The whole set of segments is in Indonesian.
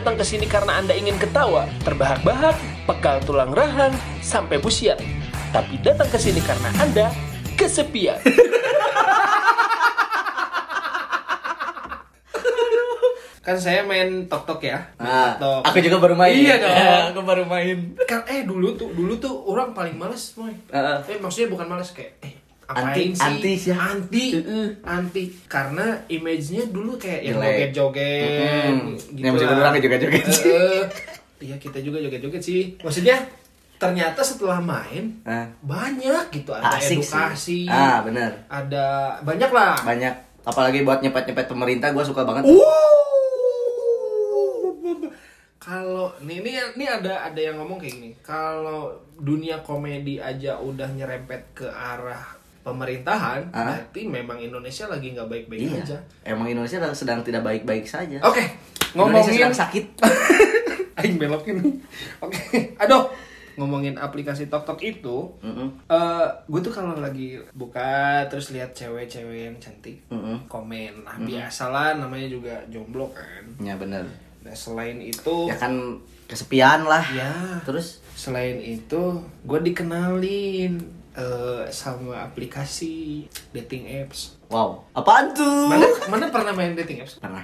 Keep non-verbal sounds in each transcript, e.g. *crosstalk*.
datang ke sini karena Anda ingin ketawa, terbahak-bahak, pegal tulang rahang, sampai busiat. Tapi datang ke sini karena Anda kesepian. *laughs* kan saya main tok tok ya Ah, Tok. aku juga baru main. Iya dong. *laughs* aku baru main. kan eh dulu tuh dulu tuh orang paling males moy Heeh. eh maksudnya bukan males kayak eh Anti- sih anti sih anti Heeh. anti karena image-nya dulu kayak yang joget-joget Mm-mm. gitu Yang lah. orang joget-joget sih. *laughs* Iya kita juga joget-joget sih maksudnya ternyata setelah main Ah, banyak gitu ada asik edukasi sih. Ah, benar. ada banyak lah Banyak apalagi buat nyepet-nyepet pemerintah gua suka banget. Uh. Kalau nih ini ini ada ada yang ngomong kayak gini. Kalau dunia komedi aja udah nyerempet ke arah pemerintahan, Ah. berarti memang Indonesia lagi nggak baik-baik Iya. aja. Emang Indonesia sedang tidak baik-baik saja. Oke, Indonesia ngomongin sedang sakit. *laughs* Aing belokin. Oke, aduh. Ngomongin aplikasi TokTok itu, Mm-mm. eh gue tuh kalau lagi buka terus lihat cewek-cewek yang cantik, Mm-mm. komen. Nah, biasalah namanya juga jomblo kan. Ya benar. Nah, selain itu, Ya kan kesepian lah. ya, Terus selain itu, gue dikenalin eh, sama aplikasi dating apps. wow, apaan tuh? Mana mana pernah main dating apps? Pernah.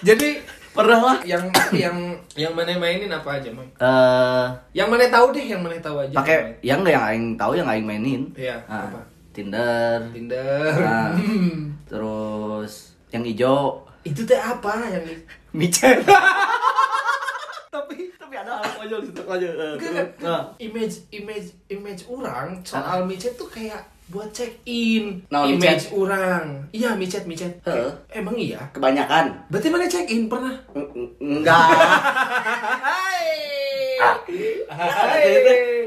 Jadi Pernah lah. yang yang yang mana mainin apa aja, Mang? Eh, Yang mana tahu deh, yang mana tahu aja. pakai yang enggak yang aing tahu yang aing mainin. Iya, Ah, apa? Tinder. Tinder. Ah. *laughs* Terus yang hijau Itu teh apa yang micet. *laughs* ada hal konyol di situ. Aja. Eh, Enggak, terus, enggak. ah. image image image orang soal micet tuh kayak buat check in Nah, image micet. orang. Iya micet micet. Emang iya? Kebanyakan. Berarti mana check in pernah? Eng- eng- enggak *laughs*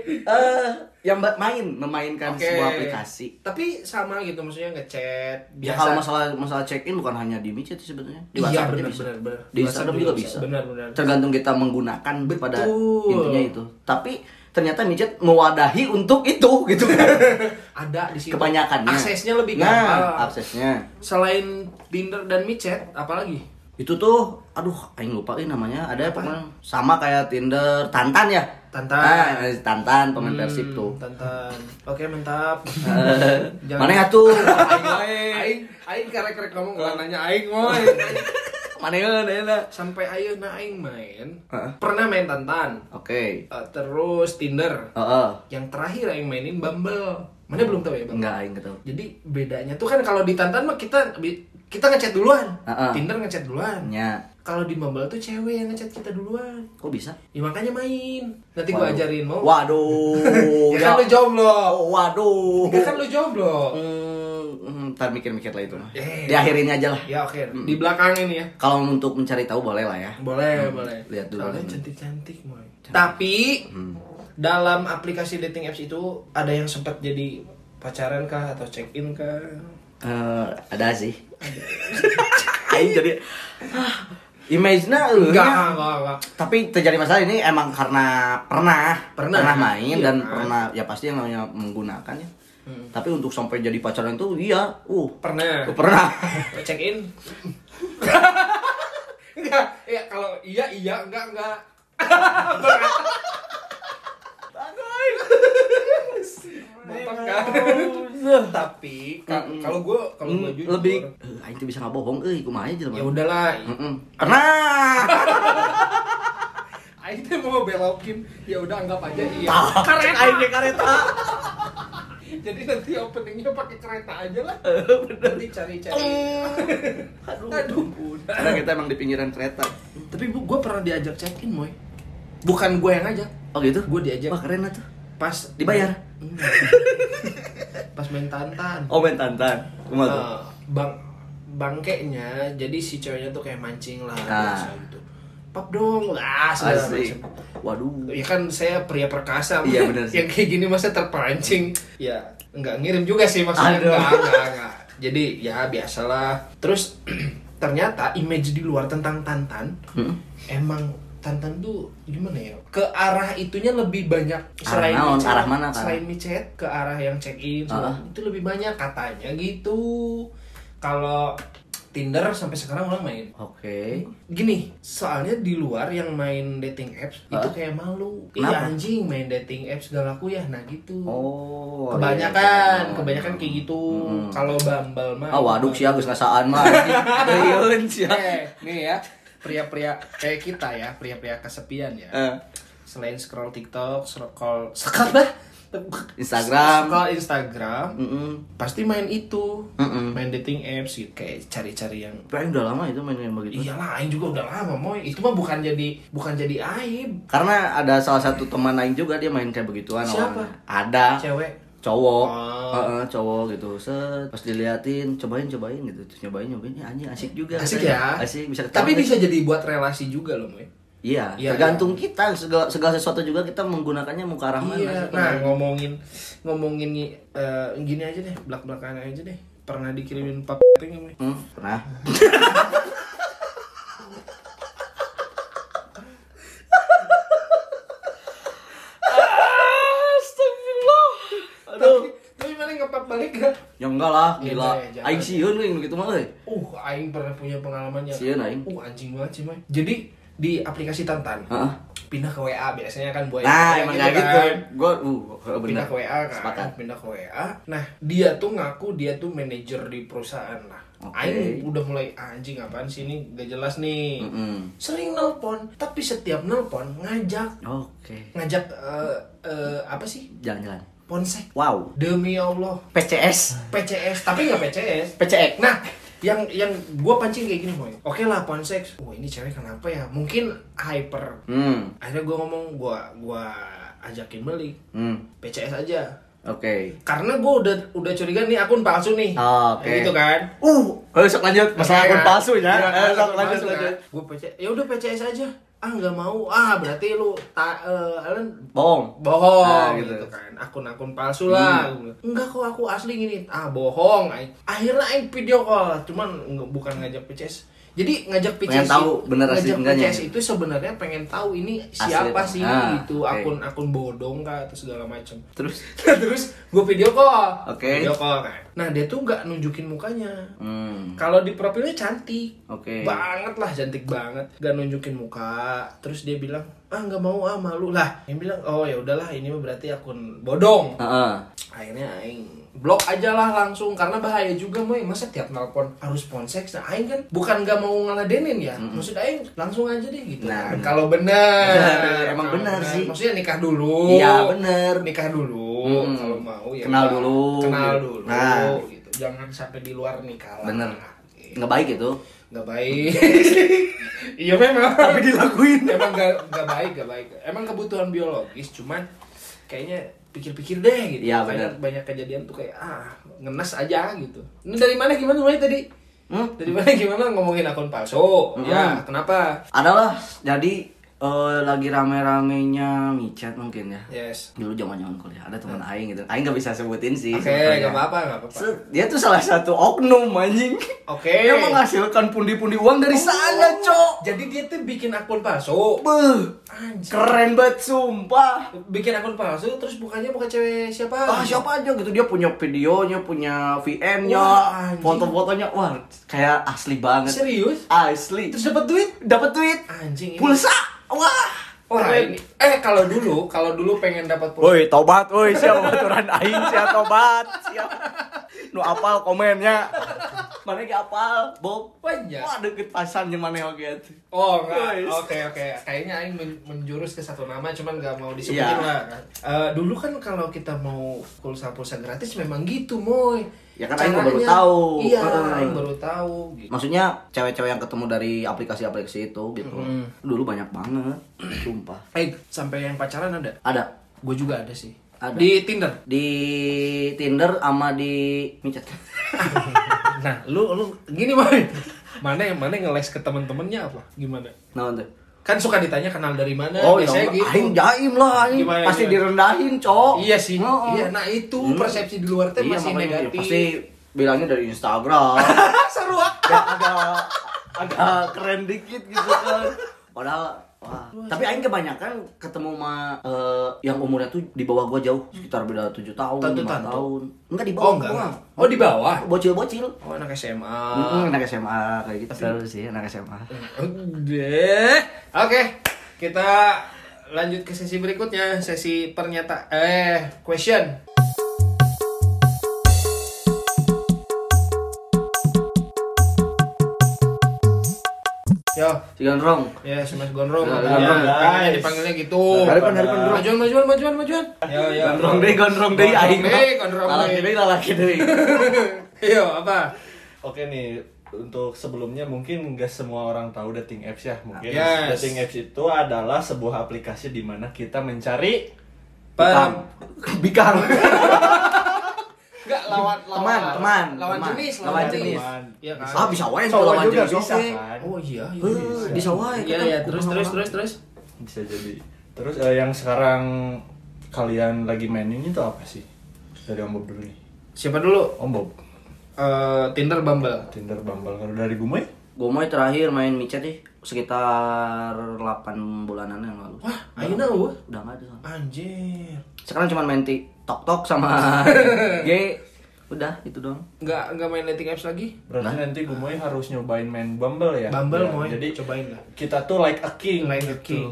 Eh, yang main memainkan Oke. sebuah aplikasi tapi sama gitu maksudnya ngechat Ya kalau masalah masalah check in bukan hanya di micet sih sebetulnya. Di iya WhatsApp aja benar bisa. benar benar Di Instagram juga bisa. benar benar Tergantung kita menggunakan pada Betul. intinya itu. Tapi ternyata micet mewadahi untuk itu *laughs* gitu kan. ada di situ Kebanyakannya. aksesnya lebih gampang Nah, aksesnya. selain Tinder dan micet apalagi Itu tuh aduh aing lupa ini namanya. Ada Apa? pokoknya sama kayak Tinder, Tantan ya. Tantan. Ah, Tantan pemain Hmm, Persib tuh. Tantan. Oke, mantap. Eh, *laughs* Jangan- Mana ya tuh? aing. Aing aing karek-karek ngomong nggak nanya aing moy. *laughs* Mana ya? Mana? Sampai ayeuna aing main. Heeh. Pernah main Tantan. Oke. Eh, terus Tinder. Heeh. Yang terakhir aing mainin Bumble. Mana belum tahu ya Bumble? Enggak aing ketahu. Jadi bedanya tuh kan kalau di Tantan mah kita kita ngechat duluan. Heeh. Tinder ngechat duluan. Nya, Kalau di Bumble tuh cewek yang ngechat kita duluan. kok bisa? Ya makanya main. Nanti gua Waduh. ajarin mau. Waduh. *laughs* ya kan lu jomblo. Oh, waduh. Ya kan lu jomblo. Hmm, hmm, ntar mikir-mikir lah itu. Eh. Diakhirin aja lah. Ya oke, di belakang ini ya. Kalau untuk mencari tahu boleh lah ya. Boleh, boleh. lihat dulu. Soalnya cantik-cantik, Moy. Tapi Hmm. dalam aplikasi dating apps itu ada yang sempat jadi pacaran kah atau check in kah? Eh, ada sih. *laughs* Aing jadi ah, image-nya eh, Enggak, enggak, enggak. Tapi terjadi masalah ini emang karena pernah Pernah. main Iya dan kan? pernah ya pasti yang namanya menggunakan ya. Hmm. Tapi untuk sampai jadi pacaran itu iya, uh Pernah. pernah. *laughs* check in? *laughs* enggak, ya kalau iya iya, enggak enggak. Bapak kan. *laughs* Tapi ka- kalau gue kalau gue Hmm, jujur lebih eh, aing tuh bisa nggak bohong euy kumaha aja ya udahlah. Pernah. *laughs* Aing teh mau belokin, ya udah anggap aja iya. Kareta aing ge kareta. *laughs* Jadi nanti openingnya pakai kereta aja lah. Eh, Nanti cari-cari. Aduh. Aduh. Karena kita emang di pinggiran kereta. Tapi bu, gue pernah diajak check in, moy. Bukan gue yang ngajak, Oh gitu? gue diajak. Wah keren tuh. Pas Dibayar? Enggak. Pas main tantan. Oh main tantan. Eh, bang bangkeknya, jadi si ceweknya tuh kayak mancing lah, Ah. biasa gitu. Pap dong, lah Asik. Waduh. Ya kan saya pria perkasa Iya, bener sih. *laughs* Yang kayak gini masa terpancing Ya nggak ngirim juga sih maksudnya Aduh. Nggak, nggak, nggak Jadi ya biasalah Terus *clears throat* ternyata image di luar tentang Tantan Hmm. Emang Tantan tuh gimana ya Ke arah itunya lebih banyak Arah naon? micet, Arah mana, Kak? Selain micet ke arah yang check in Ah. Itu lebih banyak katanya gitu Kalau Tinder sampai sekarang orang main. Oke. Gini, soalnya di luar yang main dating apps itu Hah? kayak malu. Iya anjing main dating apps gak laku ya, nah gitu. Oh. kebanyakan, iya. kebanyakan kayak gitu. Kalau Bumble mah. Ah waduh sih agus ngasaan mah. Sih. *laughs* Eh, nih ya, pria-pria kayak kita ya, pria-pria kesepian ya. Eh, Selain scroll TikTok, scroll scroll lah. Instagram. Scroll Instagram, Mm-mm. pasti main itu. Mm-mm. Main dating apps gitu, kayak cari-cari yang Tapi udah lama itu main yang begitu. Iyalah, Aing juga udah lama, moy. Itu mah bukan jadi bukan jadi aib. Karena ada salah satu teman lain juga dia main kayak begituan Siapa? awalnya. Ada. Cewek. Cowok. Oh. Heeh, cowok gitu. Set, pas diliatin, cobain cobain gitu. Terus nyobain nyobain ya anjing asik juga. Asik ya. Asik bisa Tapi bisa jadi buat relasi juga loh, moy. Iya, Iya, tergantung kita segala, segala sesuatu juga kita menggunakannya mau ke arah mana. Iya. Nah, ngomongin ngomongin eh, gini aja deh, belak-belakan aja deh. Pernah dikirimin pap? Hmm, pernah. *laughs* Astagfirullah. Tapi, tapi mana ngepap balik gak? Ya enggak lah, Iya, gila. iya. Aing sieun we gitu mah euy. Uh, Aing pernah punya pengalaman yang Sieun aing. Uh, anjing banget sih, Moy. Jadi di aplikasi Tantan Heeh. pindah ke WA biasanya kan buat Nah, emang kayak gitu. Gua uh, pindah bener. ke WA kan Sepakat. pindah ke WA nah dia tuh ngaku dia tuh manajer di perusahaan lah Oke. Aing udah mulai anjing apaan sih ini gak jelas nih Mm-mm. sering nelpon tapi setiap nelpon ngajak Oke. ngajak eh, eh, apa sih Jalan-jalan. Ponsek Wow. demi Allah PCS. PCS tapi nggak PCS PCX. Nah, yang yang gue pancing kayak gini, boy. Oke lah, ponsek. Wah, ini cewek kenapa ya? Mungkin hyper. Hmm. Akhirnya gue ngomong, gue gua ajakin beli Hmm. PCS aja. Oke. Karena gue udah udah curiga nih akun palsu nih. Oke. Kayak gitu kan. Uh, ayo sok lanjut masalah akun palsu ya. Iya, Eh, sok akun lanjut lanjut. kan. Gue PCS. Ya udah PCS aja. Ah, nggak mau. Ah, berarti lu tak eh Alan Bohong. bohong Ah, gitu. gitu. kan akun-akun palsu lah enggak kok aku asli gini ah bohong akhirnya aing video call cuman bukan ngajak PCS jadi ngajak PCS Pengen tahu bener asli ngajak. PCS itu sebenarnya pengen tahu ini Asli siapa apa? sih Ah, itu oke. akun akun bodong kah atau segala macam Terus *laughs* terus gue video call Oke. video call kan nah dia tuh nggak nunjukin mukanya hmm. kalau di profilnya cantik Oke. banget lah cantik banget gak nunjukin muka terus dia bilang ah nggak mau ah malu lah yang bilang oh ya udahlah ini berarti akun bodong Heeh. akhirnya aing blok aja lah langsung karena bahaya juga moy masa tiap nelpon harus ponsek nah aing kan bukan gak mau ngeladenin ya maksud aing langsung aja deh gitu Nah, kan. kalau bener Bener, emang bener sih. maksudnya nikah dulu Iya, bener. nikah dulu Mm. kalau mau ya Kenal udah. dulu. kenal dulu Nah. gitu jangan sampai di luar nikah lah Bener. Nggak baik itu. Nggak baik. *laughs* Iya memang. Tapi dilakuin. emang nggak nggak baik nggak baik. Emang kebutuhan biologis cuman kayaknya pikir-pikir deh gitu. Iya, Banyak- benar. banyak kejadian tuh kayak ah ngenes aja gitu. Ini dari mana gimana mulai tadi? Hmm? dari mana gimana ngomongin akun palsu? Ya kenapa? Adalah jadi eh, lagi rame-ramenya micet mungkin ya. yes Dulu zaman-zaman kuliah ada teman aing gitu. Aing nggak bisa sebutin sih. oke sebetulnya. nggak apa-apa apa-apa Dia tuh salah satu oknum anjing. oke Dia menghasilkan pundi-pundi uang dari sana, Cok. jadi dia tuh bikin akun palsu Beuh, Anjir. keren banget sumpah. bikin akun palsu terus bukannya bukan cewek siapa Ah siapa aja gitu dia punya videonya, punya VM-nya, foto-fotonya, wah kayak asli banget. serius Asli. terus dapat duit dapat duit, anjing ini pulsa, wah. Wah, ini eh kalau dulu, kalau dulu pengen dapat pulsa. Woi, tobat, woi, siapa baturan aing sia tobat, siap. Nu apal komennya. Mana ge apal, Bob? Banyak. Wah, deket pasannya mana oge atuh. Oh, enggak. Oke, oke. Kayaknya aing men- menjurus ke satu nama cuman nggak mau disebutin Iya. lah. Eh, dulu kan kalau kita mau pulsa-pulsa gratis memang gitu, Moy. Ya kan aing baru Caranya- tahu. Iya, aing baru tahu gitu. Maksudnya cewek-cewek yang ketemu dari aplikasi-aplikasi itu gitu. Mm. Dulu banyak banget, sumpah. Eh, sampai yang pacaran ada? Ada Gue juga ada sih. Ada. Di Tinder. di Tinder sama di micet. *laughs* nah, lu lu gini, Moy. Mana yang mana yang ngeles ke temen-temennya apa? Gimana? Nah, tuh. Kan suka ditanya kenal dari mana, Oh, ya biasanya Allah. gitu. aing jaim lah, aing Gimana, pasti gimana? direndahin, Cok. Iya sih. Heeh. Iya, nah itu Hmm. persepsi di luar teh Iya, masih makanya negatif. Pasti bilangnya dari Instagram. *laughs* Seru ah. agak agak keren dikit gitu kan. Padahal Wah. Tapi aing kebanyakan ketemu sama eh, yang umurnya tuh di bawah gua jauh, sekitar beda 7 tahun, Tentu, 5 tentu. tahun. Enggak di Oh bawah enggak. gua. Oh di bawah. Bocil-bocil. Oh anak SMA. Mm, anak SMA kayak gitu. Seru sih anak SMA. Deh. Oke, kita lanjut ke sesi berikutnya, sesi pernyataan eh question. Yo, Si Gondrong. ya Smash Gondrong. Ya, makanya. Gondrong, Makanya guys. dipanggilnya gitu. Harapan harapan Gondrong. Majuan, majuan, majuan, majuan. Yo, yo. Gondrong deh, gondrong deh Gondrong aing. deh, gondrong Lalaki deh. lalaki deh. *laughs* Yo, apa? Oke nih, untuk sebelumnya mungkin nggak semua orang tahu dating apps ya. Mungkin Yes. dating apps itu adalah sebuah aplikasi di mana kita mencari Pem Bikang. *laughs* *laughs* Enggak lawan lawan Teman, teman, lawan teman. jenis, Lawan jenis. Iya kan? Ah, bisa wae Cowok lawan jenis, bisa oke. kan? Oh iya, iya. Bisa. wae. Iya, kan iya, terus terus terus terus. bisa jadi. Terus eh, yang sekarang kalian lagi mainin itu apa sih? Dari Om Bob dulu nih. Siapa dulu? Om Bob, Eh, Tinder Bumble. Tinder, Bumble. Kalau dari Gumoy? Gue mau terakhir main micet sih sekitar 8 bulanan yang lalu. Wah, ayeuna lu. Udah enggak ada. Anjir. Sekarang cuma main ti tok tok sama *laughs* G. Udah itu doang. Enggak enggak main dating apps lagi? Berarti nanti Gumoy harus nyobain main Bumble ya? Bumble Ya, mau Jadi cobain lah. kita tuh like a king. Like a gitu. king.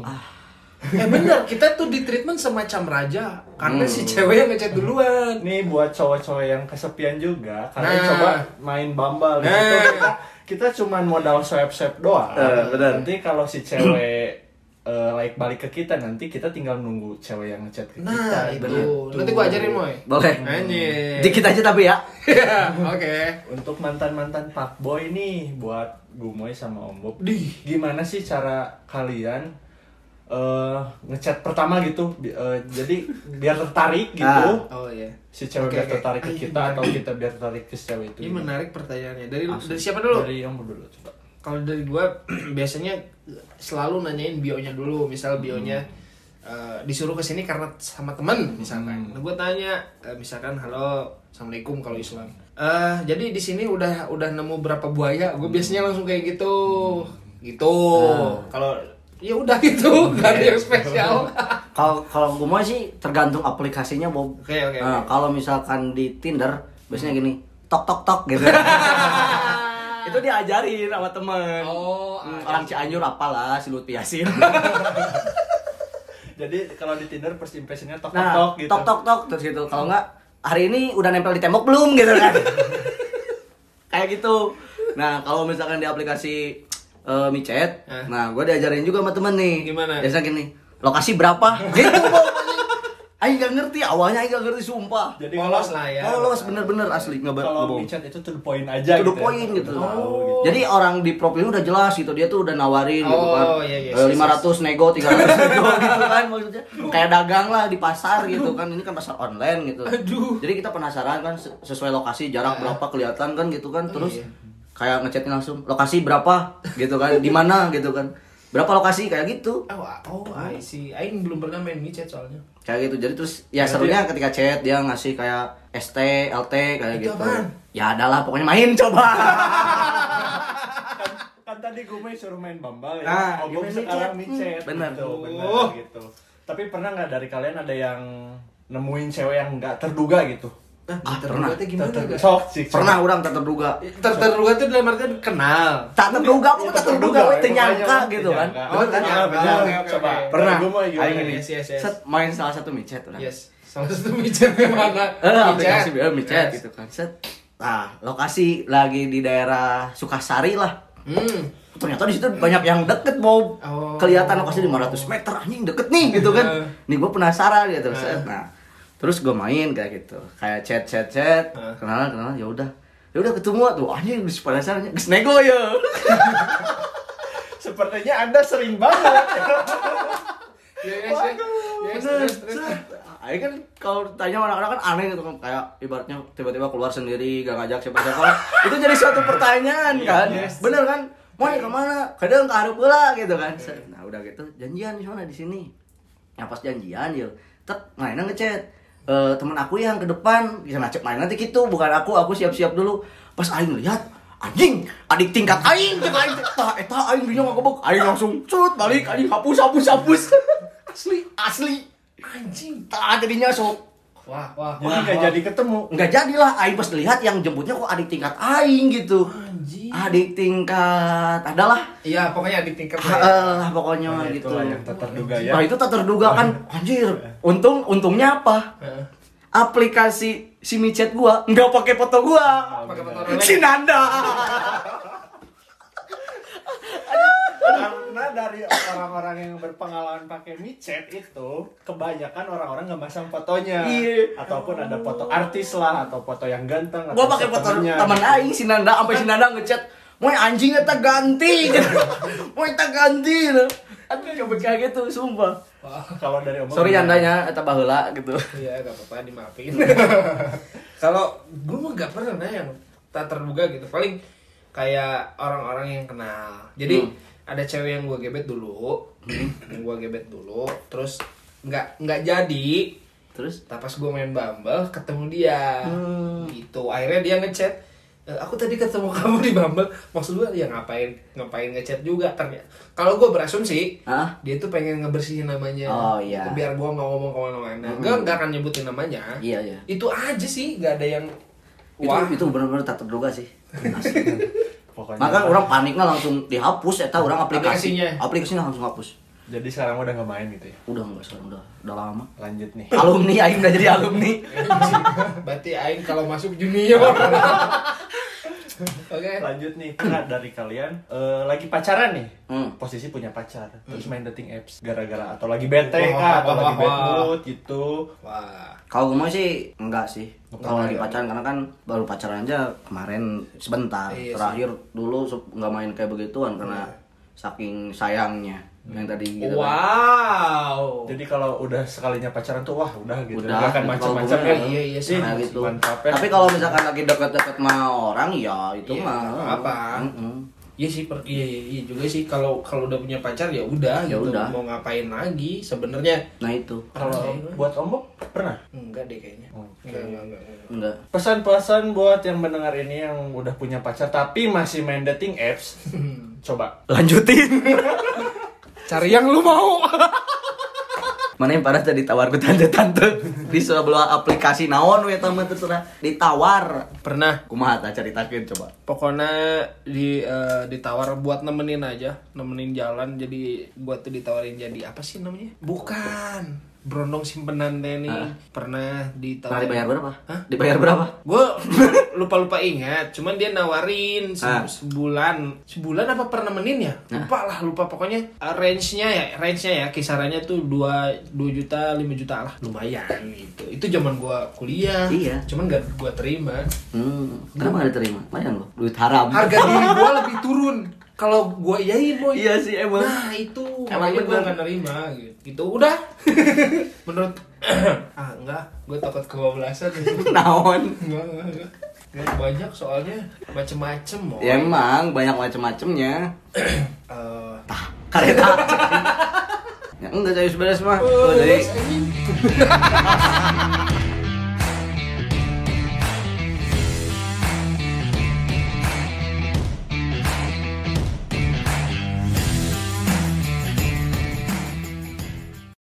Eh bener, kita tuh di treatment semacam raja karena si cewek yang ngechat duluan. Ini buat cowok-cowok yang kesepian juga, Nah. kalian coba main Bumble di Nah. situ kita kita cuman modal swipe-swipe doang. Eh, benar. Nanti kalau si cewek like balik ke kita nanti kita tinggal nunggu cewek yang ngechat ke kita. Nah, itu. Gitu. Nanti gua ajarin, Moy. Boleh. Anjir. Dikit aja tapi ya. *laughs* Oke. Untuk mantan-mantan fuckboy nih buat Gumoy sama Om Bob. Di. Gimana sih cara kalian eh ngechat pertama gitu Bi- eh, jadi biar tertarik gitu Ah. Oh iya. si cewek Oke, biar oke. tertarik ke kita atau kita biar tertarik ke si cewek itu Ini gimana? menarik pertanyaannya. Dari dari siapa dulu? dari Om Bob dulu coba Kalau dari gua *clears throat* biasanya selalu nanyain bionya dulu. Misal bionya eh, disuruh ke sini karena sama temen misalkan. Hmm. Nah, gua tanya eh, misalkan halo, assalamualaikum kalau Islam. Eh jadi di sini udah udah nemu berapa buaya? Gue biasanya langsung kayak gitu, gitu. Kalau ya udah *laughs* gitu, nggak ada yang spesial. *laughs* Kalau kalau gue mau sih tergantung aplikasinya Bob. Oke, oke, Nah, oke. kalau misalkan di Tinder biasanya gini, tok tok tok gitu. *laughs* itu diajarin sama temen. Oh, Hmm, orang Cianjur apalah si Lutfi Yasin. *laughs* jadi kalau di Tinder first impressionnya tok tok tok gitu tok tok tok terus gitu. Kalau enggak hari ini udah nempel di tembok belum gitu kan. *laughs* Kayak gitu. Nah, kalau misalkan di aplikasi eh, micet, Eh. nah gue diajarin juga sama temen nih. Gimana? Biasa gini, lokasi berapa? gitu. Aing gak ngerti, awalnya Aing gak ngerti, sumpah. jadi Polos lah ya. Polos bener-bener asli nggak kalau bohong. micet itu to the point aja To the gitu ya. gitu. Oh. gitu. Jadi orang di profilnya udah jelas gitu, dia tuh udah nawarin gitu kan. Oh, iya, iya, Eh, yes, 500 nego, 300 nego *laughs* gitu kan maksudnya. Kayak dagang lah di pasar gitu kan. Ini kan pasar online gitu. Aduh. Jadi kita penasaran kan se- sesuai lokasi, jarak berapa kelihatan kan gitu kan. Terus iya. kayak ngechatin langsung, lokasi berapa gitu kan. Di mana gitu kan. Berapa lokasi kayak gitu. Oh, oh, I see. Aing belum pernah main micet soalnya. Kayak gitu. Jadi terus ya Berarti- serunya ketika chat dia ngasih kayak ST, LT kayak Itu gitu. apaan? Ya adalah pokoknya main coba. *laughs* kan, kan tadi gue main suruh main Bumble ya. Nah, oh, gue gimana sekarang micet? micet. Bener. Gitu, bener Oh. gitu. Tapi pernah nggak dari kalian ada yang nemuin cewek yang nggak terduga gitu? Nah, Ah, terduga pernah. gimana Ter- gak? Sok sih. Pernah orang tak terduga. Ter terduga tuh dalam artian kenal. Tak terduga, pokoknya tak terduga, we ya, pokoknya gitu kan. Oh, ternyangka. Coba. oke. Pernah. Yes, yes. Set main salah satu micet udah. Yes. Sama satu micet gimana? Eh, aplikasi eh, micet gitu kan. Set. Nah, lokasi lagi di daerah Sukasari lah. Hmm. Ternyata di situ banyak yang deket mau Oh. kelihatan lokasi 500 meter anjing deket nih gitu kan. Eh. Nih gue penasaran gitu. Eh. Set. Nah, terus gue main kayak gitu. Kayak chat chat chat, Eh. kenalan kenalan ya udah. Ya udah ketemu tuh anjing geus penasaran geus nego ya. *laughs* Sepertinya Anda sering banget. *laughs* Yes, Bener, terus, terus. set. Aing kan kalau tanya anak-anak kan aneh gitu kan kayak ibaratnya tiba-tiba keluar sendiri gak ngajak siapa-siapa *laughs* itu jadi suatu pertanyaan kan Yes. bener kan mau ya ke mana kadang ke Arab lah gitu kan Set. nah udah gitu janjian di sana di sini yang pas janjian ya tek mainan ngechat Eh teman aku yang ke depan. Bisa ngacep main nanti gitu. Bukan aku aku siap-siap dulu. Pas Aing lihat anjing adik tingkat aing. Cek aing tah eta aing bingung ngobok aing langsung cut balik. Anjing hapus hapus hapus. *laughs* Asli asli. Anjing. tah jadinya sok Wah, wah, Jadi wah. nggak wah. jadi ketemu. nggak jadilah aing pas lihat yang jemputnya kok adik tingkat aing gitu Anjing. adik tingkat adalah Iya, pokoknya di tingkat lah ya. lah pokoknya Nah, gitu itulah yang tak terduga ya. Nah itu tak terduga kan *laughs* anjir. Untung untungnya apa? Heeh. Aplikasi si micet gua nggak pakai foto gua. Pakai foto. Si Nanda. *laughs* Karena dari orang-orang yang berpengalaman pakai micet itu kebanyakan orang-orang nggak masang fotonya. Iya. Ataupun ada foto artis lah atau foto yang ganteng. Gua pakai foto teman aing si Nanda sampai si Nanda ngechat, "Moy anjing eta ganti." *laughs* Moy eta ganti. Aduh coba kayak gitu sumpah. Wah. Kalau dari omong Sorry Andanya eta baheula gitu. Iya, gak apa-apa dimaafin. *laughs* Kalau gue mah gak pernah yang tak terduga gitu. Paling kayak orang-orang yang kenal. Jadi Hmm. Ada cewek yang gue gebet dulu, yang gue gebet dulu, terus nggak nggak jadi. Terus Tapi pas gue main Bumble ketemu dia, Hmm. gitu. Akhirnya dia ngechat. "Eh, Aku tadi ketemu *laughs* kamu di Bumble. Maksud gue ya ngapain ngapain ngechat juga ternyata. Kalau gue berasumsi ah dia tuh pengen ngebersihin namanya Oh, iya. Gitu, biar gua nggak ngomong ke mana-mana Mm-mm. Gua nggak akan nyebutin namanya iya iya. itu aja sih nggak ada yang Itu wah itu benar-benar tak terduga sih. *laughs* Pokoknya. Maka orang paniknya langsung dihapus eta orang aplikasi. Aplikasinya. Aplikasinya langsung hapus. Jadi sekarang udah nggak main gitu ya. Udah enggak sekarang udah udah lama. Lanjut nih. Alumni aing udah jadi alumni. *laughs* berarti aing kalau masuk junior *laughs* oke Lanjut nih. Nah, dari kalian eh, lagi pacaran nih. Hmm. Posisi punya pacar, terus main dating apps gara-gara atau lagi bete Wah, kah atau wah, lagi bad mood gitu. wah Kalau gue sih enggak sih. Kalau lagi ya? pacaran karena kan baru pacaran aja kemarin sebentar. Iya sih. Terakhir dulu sup- nggak main kayak begituan karena saking sayangnya yang tadi gitu. kan. wow Jadi kalau udah sekalinya pacaran tuh wah udah gitu. Udah, Nggak akan gitu. macam-macam Kalau kan. iya, iya sih. Nah, gitu. Mantap ya. Tapi kalau misalkan lagi dekat-dekat sama orang ya itu Iya, mah nggak apa-apa. Mm-mm. Iya sih, per, iya, iya, iya juga sih kalau kalau udah punya pacar ya udah Ya gitu udah. mau ngapain lagi sebenarnya Nah itu. Kalau buat ombok pernah? enggak deh kayaknya Oke. enggak, enggak, enggak, enggak. Enggak. Pesan-pesan buat yang mendengar ini yang udah punya pacar tapi masih main dating apps. *laughs* Coba. Lanjutin. *laughs* cari yang lu mau. Mana yang parah tadi ditawar ku tante-tante. Di sebuah aplikasi naon we tamu terserah. Ditawar. pernah. Kumaha tah caritakeun coba. pokoknya di eh, ditawar buat nemenin aja nemenin jalan. Jadi gua tuh ditawarin jadi apa sih namanya? Bukan berondong simpenan teh nih Hah? pernah Pernah ditawarin dibayar berapa? Hah? Dibayar berapa? gue *laughs* lupa lupa ingat cuman dia nawarin se- Ah. sebulan sebulan apa per nemenin ya Nah. lupa lah lupa pokoknya uh, range nya ya range nya ya kisarannya tuh 2 2 juta 5 juta lah lumayan gitu itu zaman gua kuliah Iya. cuman gak gua terima Hmm, kenapa gak diterima? Lumayan loh, duit haram. harga diri gua lebih turun kalau gua iyain boy Iya sih emang. nah itu Emang bener. gak nerima gitu gitu udah *laughs* menurut *clears throat* ah enggak gua takut kebablasan *laughs* Naon? Enggak, enggak, banyak soalnya macem-macem mau. Ya emang banyak macam-macamnya. *clears throat* Eh, Tah, kareta. *laughs* ya enggak saya beres mah. Oh, jadi.